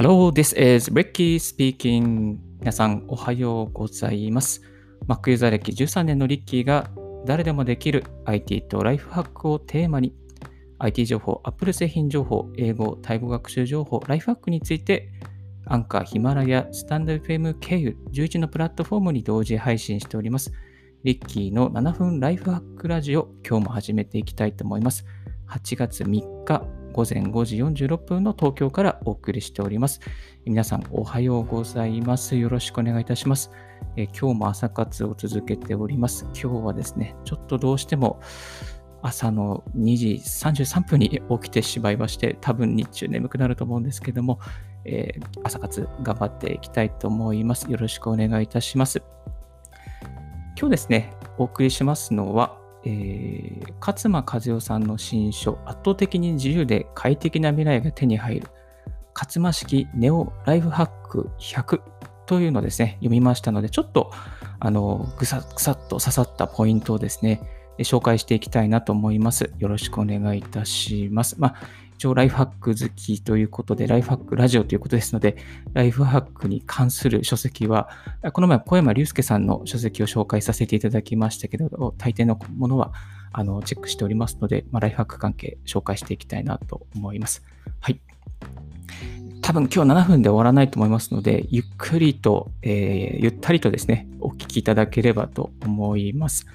Hello, this is Ricky speaking. 皆さん、おはようございます。Mac ユーザー歴13年のリッキーが誰でもできる IT とライフハックをテーマに IT 情報、Apple 製品情報、英語、タイ語学習情報、ライフハックについてアンカー、ヒマラヤ、スタンド FM 経由11のプラットフォームに同時配信しております。リッキーの7分ライフハックラジオ、今日も始めていきたいと思います。8月3日午前5時46分の東京からお送りしております。皆さんおはようございます。よろしくお願いいたします。え今日も朝活を続けております。今日はですね、ちょっとどうしても朝の2時33分に起きてしまいまして、多分日中眠くなると思うんですけども、えー、朝活頑張っていきたいと思います。よろしくお願いいたします。今日ですね、お送りしますのは、えー、勝間和代さんの新書、圧倒的に自由で快適な未来が手に入る、勝間式ネオライフハック100というのをですね、読みましたので、ちょっと、あの、ぐさぐさっと刺さったポイントをですね、紹介していきたいなと思います。よろしくお願いいたします。まあ、応ライフハック好きということで、ライフハックラジオということですので、ライフハックに関する書籍は、この前、小山隆介さんの書籍を紹介させていただきましたけど、大抵のものはあのチェックしておりますので、まあ、ライフハック関係紹介していきたいなと思います。はい。多分今日7分で終わらないと思いますので、ゆっくりと、えー、ゆったりとですね、お聞きいただければと思います。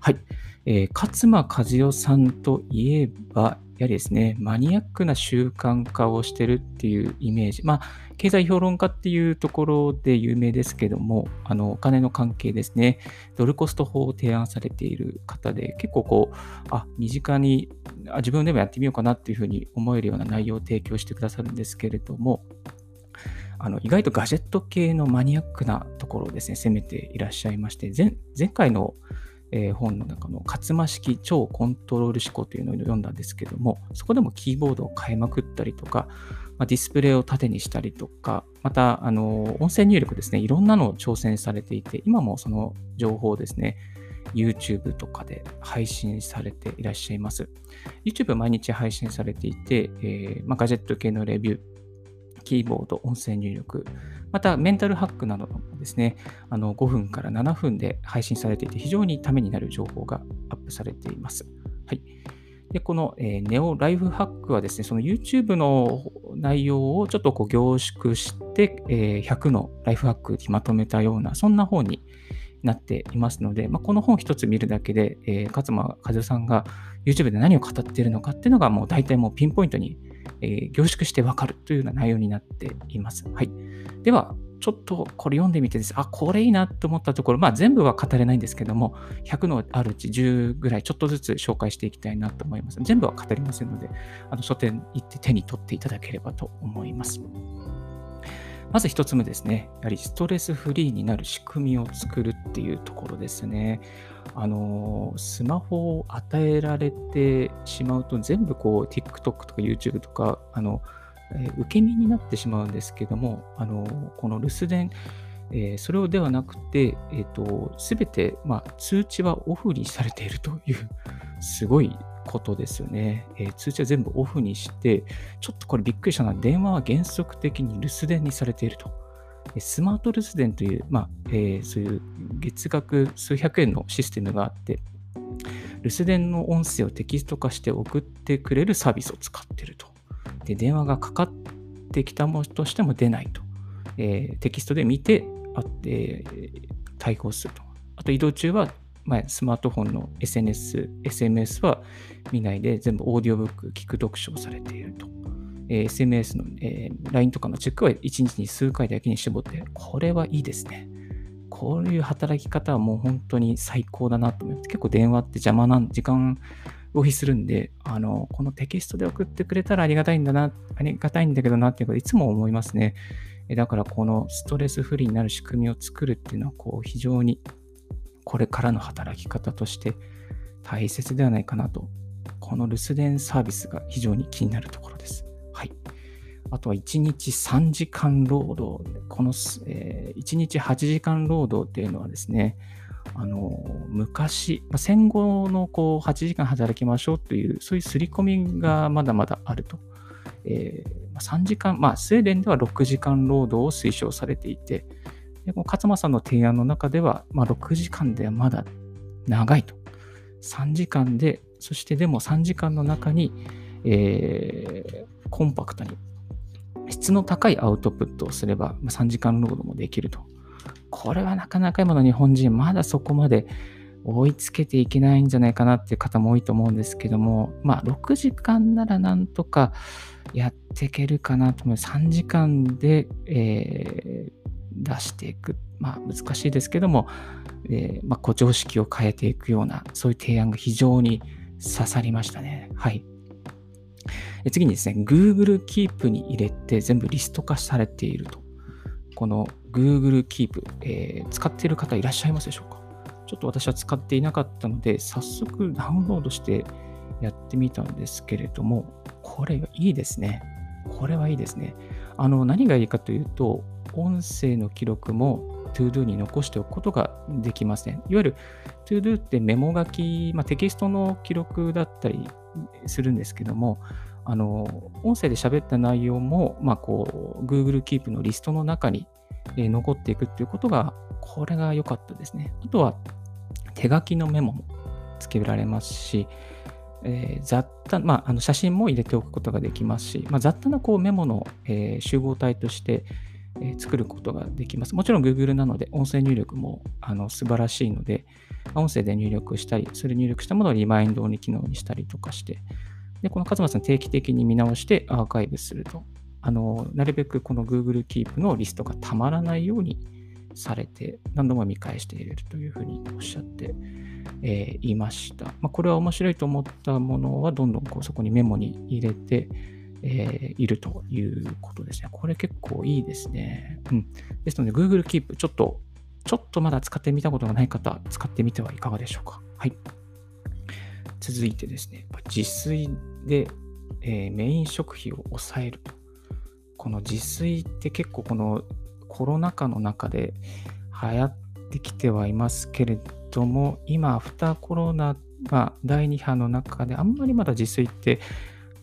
はい。えー、勝間和代さんといえば、やはりですね、マニアックな習慣化をしてるっていうイメージ。まあ、経済評論家っていうところで有名ですけども、あの、お金の関係ですね、ドルコスト法を提案されている方で、結構こう、あ、身近にあ、自分でもやってみようかなっていうふうに思えるような内容を提供してくださるんですけれども、あの意外とガジェット系のマニアックなところをですね、攻めていらっしゃいまして、前前回のえー、本の中の勝間式超コントロール思考というのを読んだんですけども、そこでもキーボードを変えまくったりとか、まあ、ディスプレイを縦にしたりとか、また、あの、音声入力ですね、いろんなのを挑戦されていて、今もその情報ですね、YouTube とかで配信されていらっしゃいます。YouTube 毎日配信されていて、えーまあ、ガジェット系のレビュー、キーボード、音声入力、またメンタルハックなどもですね、あの5分から7分で配信されていて、非常にためになる情報がアップされています。はい。で、この、えー、ネオライフハックはですね、その YouTube の内容をちょっとこう凝縮して、え、100のライフハックにまとめたような、そんな本になっていますので、まあ、この本一つ見るだけで、えー、勝間和代さんが YouTube で何を語っているのかっていうのがもう大体もうピンポイントにえー、凝縮してわかるというような内容になっています。はい。では、ちょっとこれ読んでみてです。あ、これいいなと思ったところ、まあ全部は語れないんですけども、100のあるうち10ぐらいちょっとずつ紹介していきたいなと思います。全部は語りませんので、あの書店行って手に取っていただければと思います。まず1つ目ですね。やはりストレスフリーになる仕組みを作るっていうところですね。あの、スマホを与えられてしまうと、全部こう、TikTok とか YouTube とか、あの、えー、受け身になってしまうんですけども、あの、この留守電、えー、それをではなくて、えっ、ー、と、すべて、まあ、通知はオフにされているという、すごいことですよね、えー、通知は全部オフにして、ちょっとこれびっくりしたのは、電話は原則的に留守電にされていると。スマート留守電という、まあえー、そういう月額数百円のシステムがあって、留守電の音声をテキスト化して送ってくれるサービスを使っていると。で、電話がかかってきたものとしても出ないと。えー、テキストで見て、あって、対応すると。あと移動中は、まあ、スマートフォンの SNS、SMS は見ないで全部オーディオブック、聞く読書をされていると。え SMS の、えー、LINE とかのチェックは1日に数回だけに絞って、これはいいですね。こういう働き方はもう本当に最高だなと思います。結構電話って邪魔な時間浪費するんで、あの、このテキストで送ってくれたらありがたいんだな、ありがたいんだけどなっていうこといつも思いますね。だからこのストレスフリーになる仕組みを作るっていうのは、こう非常にこれからの働き方として大切ではないかなと、この留守電サービスが非常に気になるところです。はい。あとは1日3時間労働。この、えー、1日8時間労働っていうのはですね、あの昔、戦後のこう8時間働きましょうという、そういう刷り込みがまだまだあるとえー、3時間、まあ、スウェーデンでは6時間労働を推奨されていて、で勝間さんの提案の中では、まあ、6時間ではまだ長いと。3時間で、そしてでも3時間の中に、えー、コンパクトに質の高いアウトプットをすれば、3時間労働もできると。これはなかなか今の日本人、まだそこまで追いつけていけないんじゃないかなっていう方も多いと思うんですけども、まあ、6時間ならなんとかやっていけるかなと思う。3時間で、えー、出していく。まあ、難しいですけども、えー、まあ、こう常識を変えていくような、そういう提案が非常に刺さりましたね。はい。次にですね、Google Keep に入れて全部リスト化されていると。この Google Keep、えー、使っている方いらっしゃいますでしょうか？ちょっと私は使っていなかったので、早速ダウンロードしてやってみたんですけれども、これいいですね。これはいいですね。あの、何がいいかというと、音声の記録も ToDo に残しておくことができますね。いわゆる ToDo ってメモ書き、まあ、テキストの記録だったりするんですけども、あの音声で喋った内容も、まあ、こう Google Keep のリストの中に、残っていくっていうことが、これが良かったですね。あとは手書きのメモもつけられますし、えー、雑多、まあ、あの写真も入れておくことができますし、まあ、雑多なこうメモの、えー、集合体として、作ることができます。もちろん Google なので音声入力もあの素晴らしいので、音声で入力したり、それ入力したものをリマインドに機能にしたりとかして、で、この勝間さん定期的に見直してアーカイブすると。あの、なるべくこの Google Keep のリストがたまらないようにされて、何度も見返していれるというふうにおっしゃって、えー、いました。まあ、これは面白いと思ったものは、どんどんこうそこにメモに入れて、えー、いるということですね。これ結構いいですね。うん。ですので、Google Keep、ちょっと、ちょっとまだ使ってみたことがない方、使ってみてはいかがでしょうか。はい。続いてですね、自炊で、えー、メイン食費を抑える。この自炊って結構このコロナ禍の中で流行ってきてはいますけれども、今、アフターコロナ、まあ、第2波の中であんまりまだ自炊って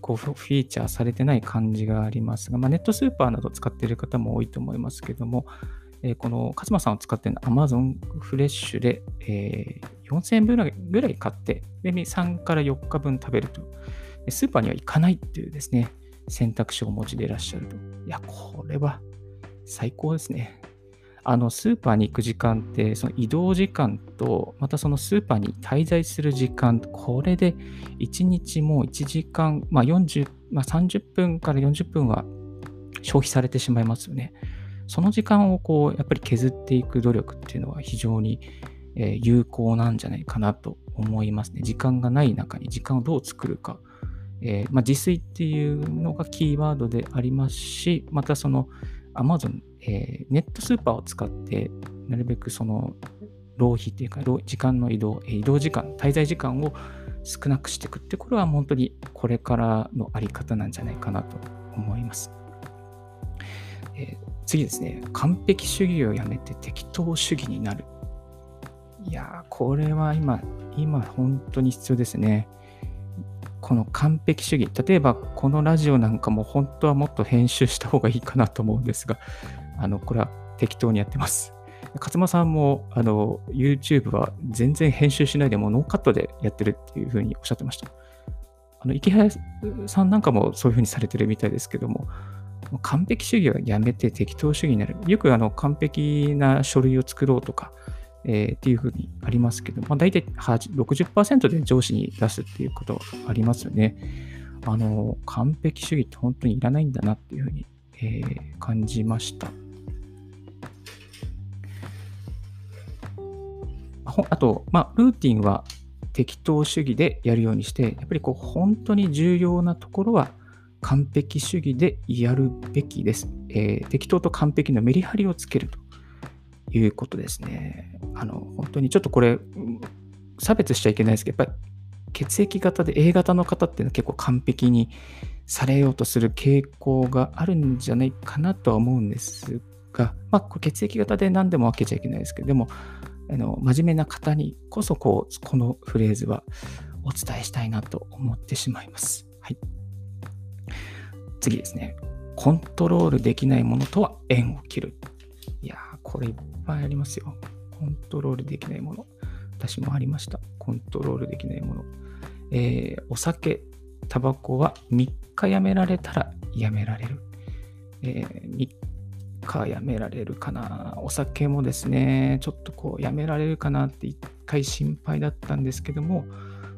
こうフィーチャーされてない感じがありますが、まあ、ネットスーパーなど使っている方も多いと思いますけども、えー、この勝間さんを使っているのは Amazon フレッシュで、えー、4000円分ぐらい買って、3から4日分食べると。スーパーには行かないっていうですね、選択肢をお持ちでいらっしゃると。いや、これは最高ですね。あの、スーパーに行く時間って、その移動時間と、またそのスーパーに滞在する時間、これで1日もう1時間、まあ40、まあ30分から40分は消費されてしまいますよね。その時間をこう、やっぱり削っていく努力っていうのは非常に有効なんじゃないかなと思いますね。時間がない中に時間をどう作るか。えー、まあ、自炊っていうのがキーワードでありますし、またその Amazon、えー、ネットスーパーを使ってなるべくその浪費っていうか時間の移動、移動時間、滞在時間を少なくしていくって、これは本当にこれからのあり方なんじゃないかなと思います。えー、次ですね、完璧主義をやめて適当主義になる。いやー、これは今、今本当に必要ですね。この完璧主義。例えば、このラジオなんかも本当はもっと編集した方がいいかなと思うんですが、あの、これは適当にやってます。勝間さんも、あの、YouTube は全然編集しないでもノーカットでやってるっていうふうにおっしゃってました。あの、池原さんなんかもそういうふうにされてるみたいですけども、完璧主義はやめて適当主義になる。よくあの完璧な書類を作ろうとか、えー、っていうふうにありますけど、まあ、大体60%で上司に出すっていうことありますよね。あの、完璧主義って本当にいらないんだなっていうふうに、えー、感じました。あと、まあ、ルーティンは適当主義でやるようにして、やっぱりこう本当に重要なところは完璧主義でやるべきです。えー、適当と完璧のメリハリをつけると。いうことですね。あの、本当にちょっとこれ、差別しちゃいけないですけど、やっぱり血液型で A 型の方っていうのは結構完璧にされようとする傾向があるんじゃないかなとは思うんですが、まあ、これ血液型で何でも分けちゃいけないですけど、でも、あの真面目な方にこそこう、このフレーズはお伝えしたいなと思ってしまいます。はい。次ですね。コントロールできないものとは縁を切る。いやー、これいっぱいありますよ。コントロールできないもの。私もありました。コントロールできないもの。えー、お酒、タバコは3日やめられたらやめられる。えー、3日やめられるかな。お酒もですね、ちょっとこうやめられるかなって一回心配だったんですけども、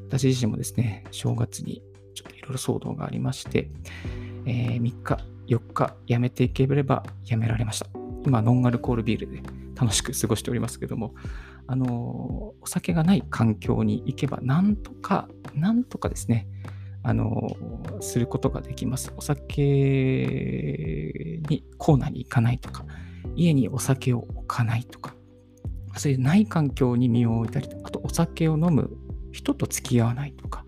私自身もですね、正月にちょっといろいろ騒動がありまして、えー、3日、4日やめていければやめられました。今、ノンアルコールビールで楽しく過ごしておりますけども、あの、お酒がない環境に行けば、なんとか、なんとかですね、あの、することができます。お酒にコーナーに行かないとか、家にお酒を置かないとか、そういうない環境に身を置いたりとか、あとお酒を飲む人と付き合わないとか、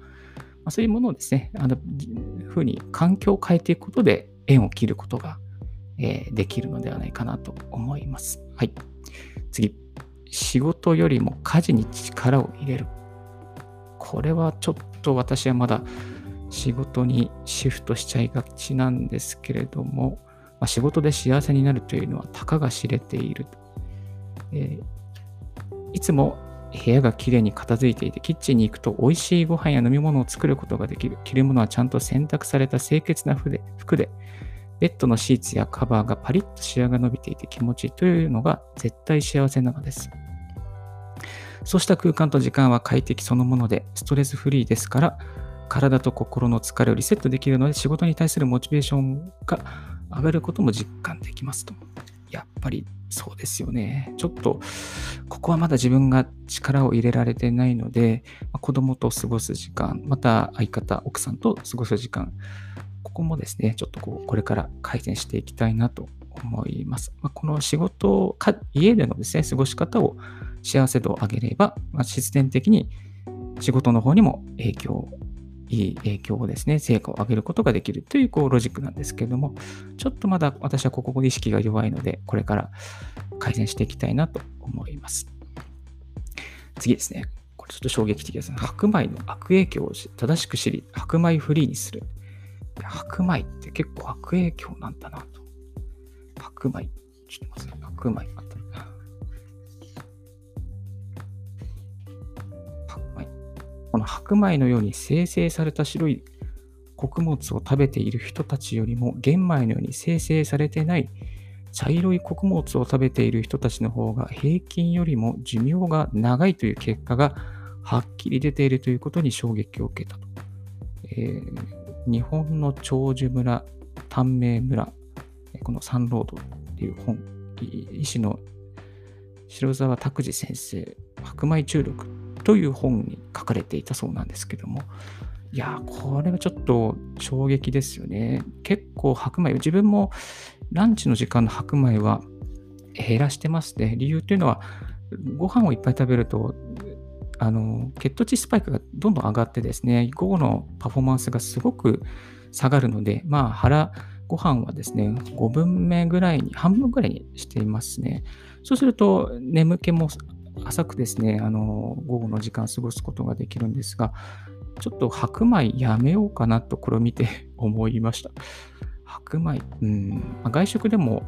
まあ、そういうものをですね、あのふうに環境を変えていくことで縁を切ることが、えー、できるのではないかなと思います。はい。次。仕事よりも家事に力を入れる。これはちょっと私はまだ仕事にシフトしちゃいがちなんですけれども、まあ、仕事で幸せになるというのはたかが知れている。えー、いつも部屋がきれいに片付いていて、キッチンに行くと美味しいご飯や飲み物を作ることができる。着るものはちゃんと洗濯された清潔な服で、服でベッドのシーツやカバーがパリッとシワが伸びていて気持ちいいというのが絶対幸せなのです。そうした空間と時間は快適そのもので、ストレスフリーですから、体と心の疲れをリセットできるので、仕事に対するモチベーションが上がることも実感できますと。やっぱりそうですよね。ちょっと、ここはまだ自分が力を入れられてないので、まあ、子供と過ごす時間、また相方、奥さんと過ごす時間、ここもですね、ちょっとこう、これから改善していきたいなと思います。まあ、この仕事か、家でのですね、過ごし方を幸せ度を上げれば、まあ、自然的に仕事の方にも影響いい影響をですね、成果を上げることができるというこうロジックなんですけれども、ちょっとまだ私はここで意識が弱いので、これから改善していきたいなと思います。次ですね。これちょっと衝撃的ですね。白米の悪影響を正しく知り、白米フリーにする。白米って結構悪影響なんだなと。白米。ちょっと待って、白米あった。の白米のように生成された白い穀物を食べている人たちよりも玄米のように生成されてない茶色い穀物を食べている人たちの方が平均よりも寿命が長いという結果がはっきり出ているということに衝撃を受けたと。えー、日本の長寿村、短命村、このサンロードっていう本、医師の白沢拓司先生、白米中毒という本に書かれていたそうなんですけども、いや、これはちょっと衝撃ですよね。結構白米、自分もランチの時間の白米は減らしてますね。理由というのは、ご飯をいっぱい食べると、あの血糖値スパイクがどんどん上がってですね、午後のパフォーマンスがすごく下がるので、まあ腹、ご飯はですね、5分目ぐらいに、半分ぐらいにしていますね。そうすると、眠気も浅くですね、あの、午後の時間過ごすことができるんですが、ちょっと白米やめようかなとこれを見て 思いました。白米、うん、外食でも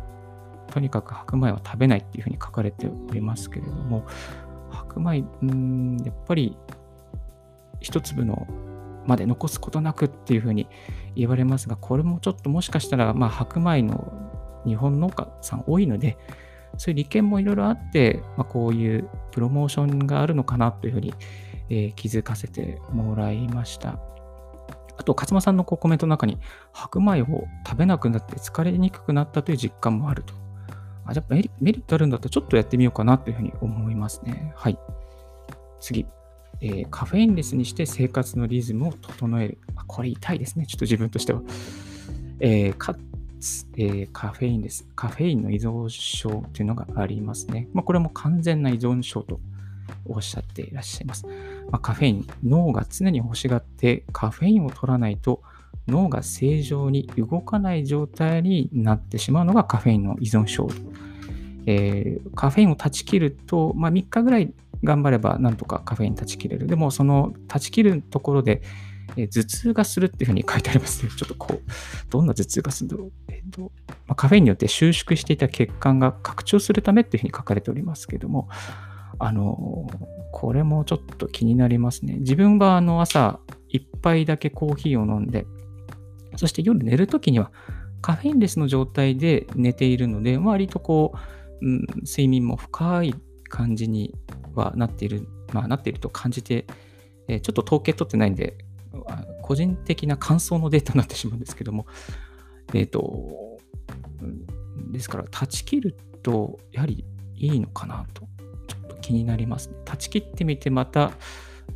とにかく白米は食べないっていうふうに書かれておりますけれども、白米、うん、やっぱり一粒のまで残すことなくっていうふうに言われますが、これもちょっともしかしたら、まあ、白米の日本農家さん多いので、そういう利権もいろいろあって、まあ、こういうプロモーションがあるのかなというふうに、えー、気づかせてもらいました。あと、勝間さんのコメントの中に、白米を食べなくなって疲れにくくなったという実感もあると。あ、じゃあメリットあるんだったらちょっとやってみようかなというふうに思いますね。はい。次。えー、カフェインレスにして生活のリズムを整える。あこれ痛いですね。ちょっと自分としては。えー、えー、カフェインです。カフェインの依存症というのがありますね。まあ、これも完全な依存症とおっしゃっていらっしゃいます。まあ、カフェイン、脳が常に欲しがってカフェインを取らないと脳が正常に動かない状態になってしまうのがカフェインの依存症。えー、カフェインを断ち切ると、まあ、3日ぐらい頑張ればなんとかカフェイン断ち切れる。でもその断ち切るところでえ、頭痛がするっていうふうに書いてありますね。ちょっとこう、どんな頭痛がするんだろう。え、ー、と、まあ、カフェインによって収縮していた血管が拡張するためっていうふうに書かれておりますけども、あの、これもちょっと気になりますね。自分はあの朝、一杯だけコーヒーを飲んで、そして夜寝るときにはカフェインレスの状態で寝ているので、割とこう、うん、睡眠も深い感じにはなっている、まあ、なっていると感じて、え、ちょっと統計取ってないんで、個人的な感想のデータになってしまうんですけども、えっ、ー、と、ですから、断ち切ると、やはりいいのかなと、ちょっと気になりますね。断ち切ってみて、また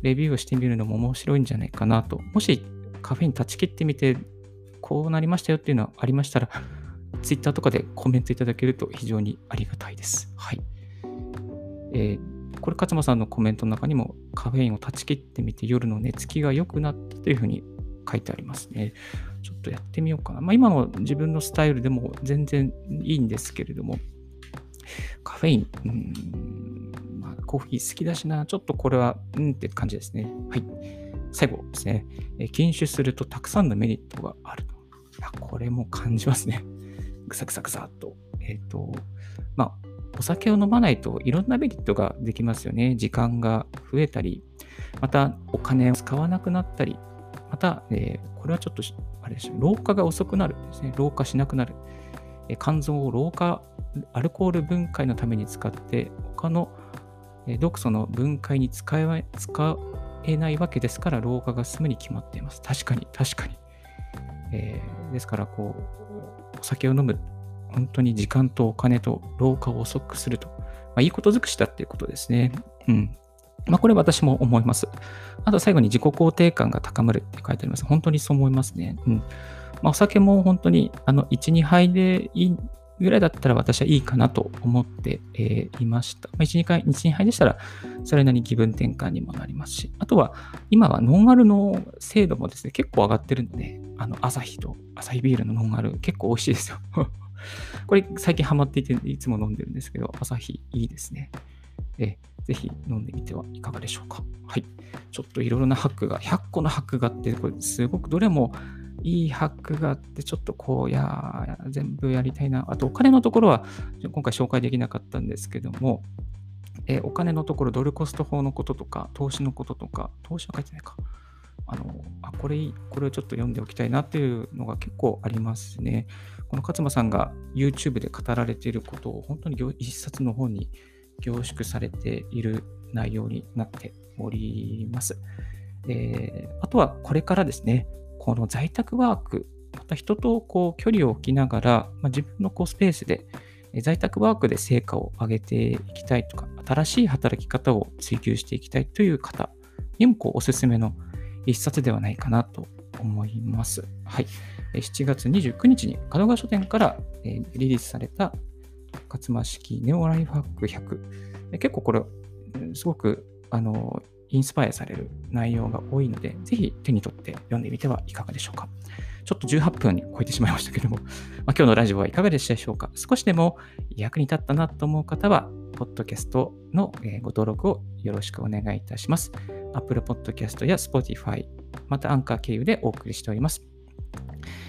レビューをしてみるのも面白いんじゃないかなと。もしカフェイン断ち切ってみて、こうなりましたよっていうのはありましたら、Twitter とかでコメントいただけると非常にありがたいです。はい。えー、これ、勝間さんのコメントの中にも、カフェインを断ち切ってみて夜の寝つきが良くなったというふうに書いてありますね。ちょっとやってみようかな。まあ、今の自分のスタイルでも全然いいんですけれども、カフェイン、うんまあ、コーヒー好きだしな、ちょっとこれは、うんって感じですね。はい。最後ですね。え禁酒するとたくさんのメリットがあると。いや、これも感じますね。ぐさぐさぐさっと。えっ、ー、と、まあ、お酒を飲まないといろんなメリットができますよね。時間が増えたり、またお金を使わなくなったり、また、えー、これはちょっと、あれでしょ、老化が遅くなるですね。老化しなくなる。えー、肝臓を老化、アルコール分解のために使って、他の、えー、毒素の分解に使え使えないわけですから、老化が進むに決まっています。確かに、確かに。えー、ですから、こう、お酒を飲む本当に時間とお金と老化を遅くすると。まあ、いいこと尽くしだっていうことですね。うん。まあ、これ私も思います。あと最後に自己肯定感が高まるって書いてあります。本当にそう思いますね。うん。まあ、お酒も本当にあの1、2杯でいいぐらいだったら私はいいかなと思って、えー、いました。まあ、1、2回、1、2杯でしたらそれなりに気分転換にもなりますし、あとは今はノンアルの精度もですね、結構上がってるんで、あの、朝日と朝日ビールのノンアル結構美味しいですよ。これ最近ハマっていて、いつも飲んでるんですけど、朝日いいですね。えぜひ飲んでみてはいかがでしょうか。はい。ちょっといろいろなハックが、100個のハックがあって、これすごくどれもいいハックがあって、ちょっとこう、いや、全部やりたいな。あと、お金のところは、今回紹介できなかったんですけども、えお金のところ、ドルコスト法のこととか、投資のこととか、投資は書いてないか。あの、あ、これいい、これをちょっと読んでおきたいなっていうのが結構ありますね。この勝間さんが YouTube で語られていることを本当に一冊の本に凝縮されている内容になっております。えー、あとはこれからですね、この在宅ワーク、また人とこう距離を置きながら、まあ、自分のこうスペースで在宅ワークで成果を上げていきたいとか、新しい働き方を追求していきたいという方にもこうおすすめの一冊ではないかなと思います。はい。7月29日に角川書店からリリースされた勝間式ネオライフハック100。結構これ、すごくあのインスパイアされる内容が多いので、ぜひ手に取って読んでみてはいかがでしょうか。ちょっと18分に超えてしまいましたけども、まあ、今日のラジオはいかがでしたでしょうか。少しでも役に立ったなと思う方は、ポッドキャストのご登録をよろしくお願いいたします。Apple Podcast や Spotify、またアンカー経由でお送りしております。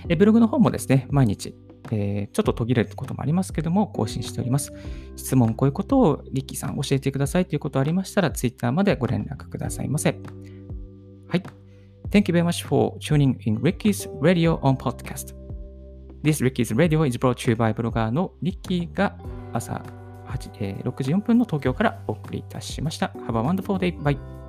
えブログの方もですね、毎日、えー、ちょっと途切れることもありますけども、更新しております。質問、こういうことをリッキーさん教えてくださいということありましたら、Twitter までご連絡くださいませ。はい。Thank you very much for tuning in Ricky's Radio on Podcast. This Ricky's Radio is brought to you by ブロガーのリッキーが朝8、えー、6時4分の東京からお送りいたしました。Have a wonderful day. Bye.